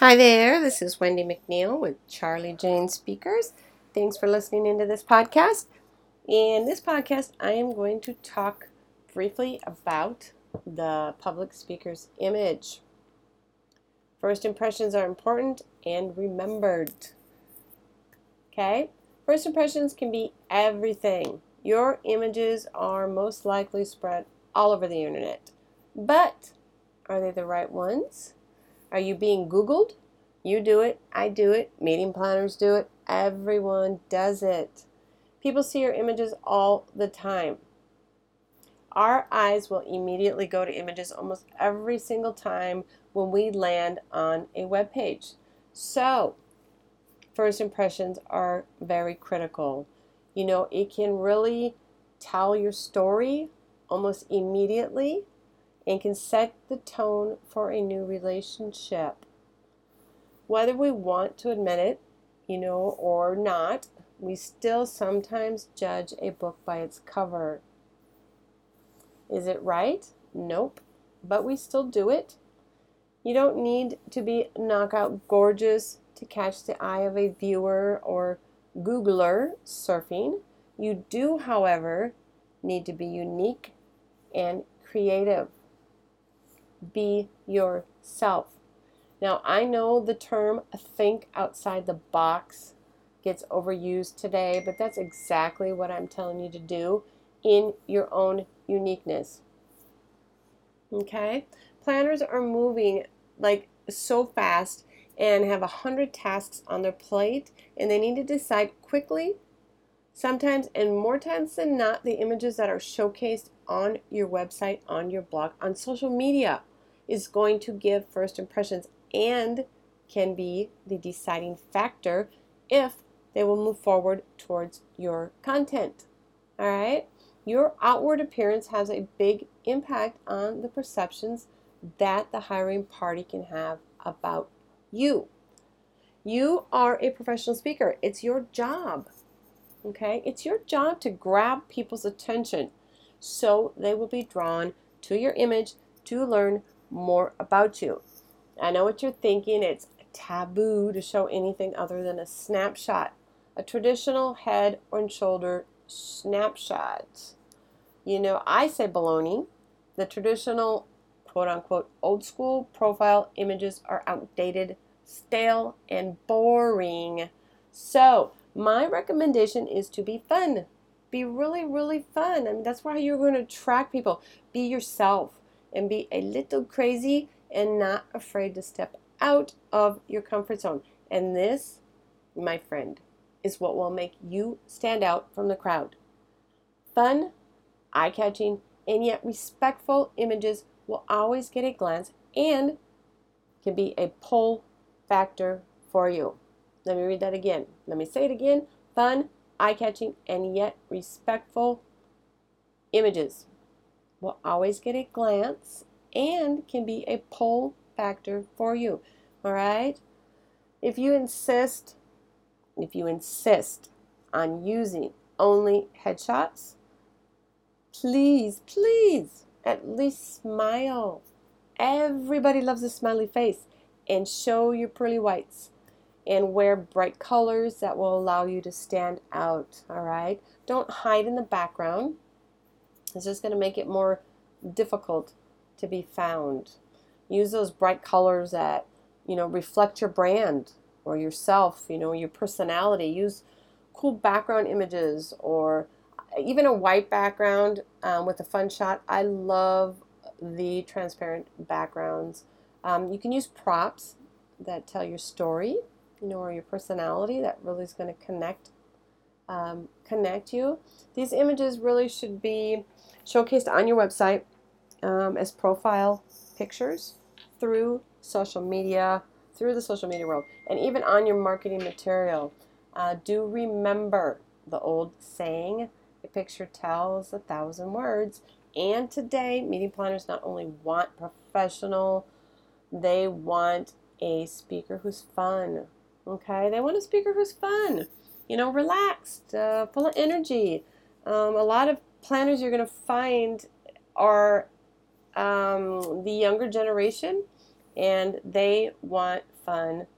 Hi there, this is Wendy McNeil with Charli Jane Speakers. Thanks for listening into this podcast. In this podcast, I am going to talk briefly about the public speaker's image. First impressions are important and remembered. Okay? First impressions can be everything. Your images are most likely spread all over the internet. But are they the right ones? Are you being Googled? You do it, I do it, meeting planners do it, everyone does it. People see your images all the time. Our eyes will immediately go to images almost every single time when we land on a web page. So, first impressions are very critical. You know, it can really tell your story almost immediately and can set the tone for a new relationship. Whether we want to admit it, you know, or not, we still sometimes judge a book by its cover. Is it right? Nope. But we still do it. You don't need to be knockout gorgeous to catch the eye of a viewer or Googler surfing. You do, however, need to be unique and creative be yourself. Now, I know the term think outside the box gets overused today, but that's exactly what I'm telling you to do in your own uniqueness. Okay? Planners are moving like so fast and have a hundred tasks on their plate and they need to decide quickly sometimes and more times than not the images that are showcased on your website on your blog on social media is going to give first impressions and can be the deciding factor if they will move forward towards your content. All right? Your outward appearance has a big impact on the perceptions that the hiring party can have about you. You are a professional speaker. It's your job. Okay? It's your job to grab people's attention so they will be drawn to your image to learn more about you. I know what you're thinking. It's taboo to show anything other than a snapshot, a traditional head and shoulder snapshot. You know, I say baloney. The traditional quote unquote old school profile images are outdated, stale, and boring. So, my recommendation is to be fun. Be really, really fun. I mean, that's why you're going to attract people. Be yourself and be a little crazy and not afraid to step out of your comfort zone. And this, my friend, is what will make you stand out from the crowd. Fun, eye catching, and yet respectful images will always get a glance and can be a pull factor for you. Let me read that again. Let me say it again. Fun, eye catching, and yet respectful images will always get a glance and can be a pull factor for you. All right? If you insist, if you insist on using only headshots, please, please, at least smile. Everybody loves a smiley face. And show your pearly whites. And wear bright colors that will allow you to stand out. All right? Don't hide in the background. It's just going to make it more difficult to be found. Use those bright colors that, you know, reflect your brand or yourself, you know, your personality. Use cool background images or even a white background um, with a fun shot. I love the transparent backgrounds. Um, you can use props that tell your story, you know, or your personality that really is going to connect um, connect you. These images really should be showcased on your website um, as profile pictures through social media, through the social media world, and even on your marketing material. Uh, do remember the old saying, a picture tells a thousand words. And today, meeting planners not only want professional, they want a speaker who's fun. Okay, they want a speaker who's fun, you know, relaxed, uh, full of energy. Um, a lot of planners you're going to find are um, the younger generation, and they want fun,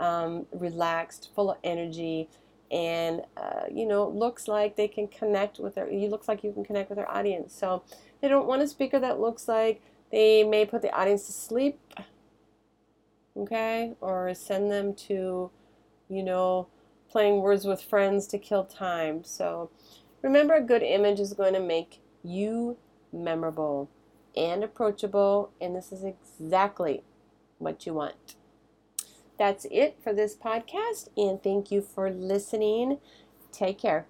um, relaxed, full of energy, and uh, you know, looks like they can connect with their. You looks like you can connect with their audience. So they don't want a speaker that looks like they may put the audience to sleep. Okay, or send them to, you know, playing words with friends to kill time. So remember, a good image is going to make you memorable and approachable, and this is exactly what you want. That's it for this podcast, and thank you for listening. Take care.